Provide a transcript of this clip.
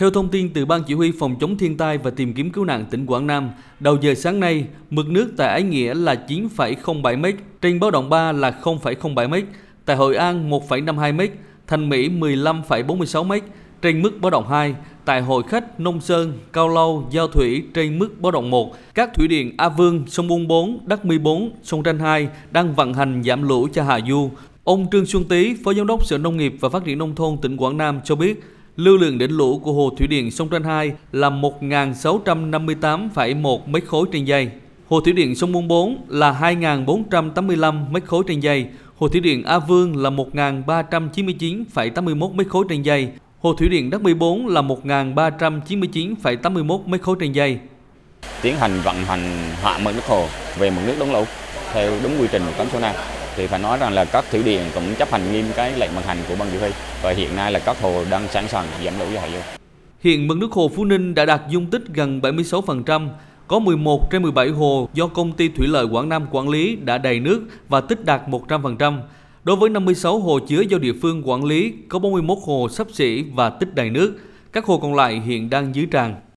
Theo thông tin từ Ban Chỉ huy Phòng chống thiên tai và tìm kiếm cứu nạn tỉnh Quảng Nam, đầu giờ sáng nay, mực nước tại Ái Nghĩa là 9,07 m, trên báo động 3 là 0,07 m, tại Hội An 1,52 m, Thành Mỹ 15,46 m, trên mức báo động 2, tại Hội Khách, Nông Sơn, Cao Lâu, Giao Thủy trên mức báo động 1. Các thủy điện A Vương, sông Buôn 4, Đắc Mi 4, sông Tranh 2 đang vận hành giảm lũ cho Hạ Du. Ông Trương Xuân Tý, Phó Giám đốc Sở Nông nghiệp và Phát triển Nông thôn tỉnh Quảng Nam cho biết, lưu lượng đỉnh lũ của hồ thủy điện sông Tranh 2 là 1.658,1 mét khối trên giây. Hồ thủy điện sông Buôn 4 là 2.485 mét khối trên giây. Hồ thủy điện A Vương là 1.399,81 mét khối trên giây. Hồ thủy điện Đắc 14 là 1.399,81 mét khối trên giây. Tiến hành vận hành hạ mực nước hồ về mực nước đóng lũ theo đúng quy trình của cấm số 5 thì phải nói rằng là các thủy điện cũng chấp hành nghiêm cái lệnh vận hành của ban chỉ huy và hiện nay là các hồ đang sẵn sàng giảm lũ cho hạ du. Hiện mực nước hồ Phú Ninh đã đạt dung tích gần 76%, có 11 trên 17 hồ do công ty thủy lợi Quảng Nam quản lý đã đầy nước và tích đạt 100%. Đối với 56 hồ chứa do địa phương quản lý, có 41 hồ sắp xỉ và tích đầy nước. Các hồ còn lại hiện đang dưới tràn.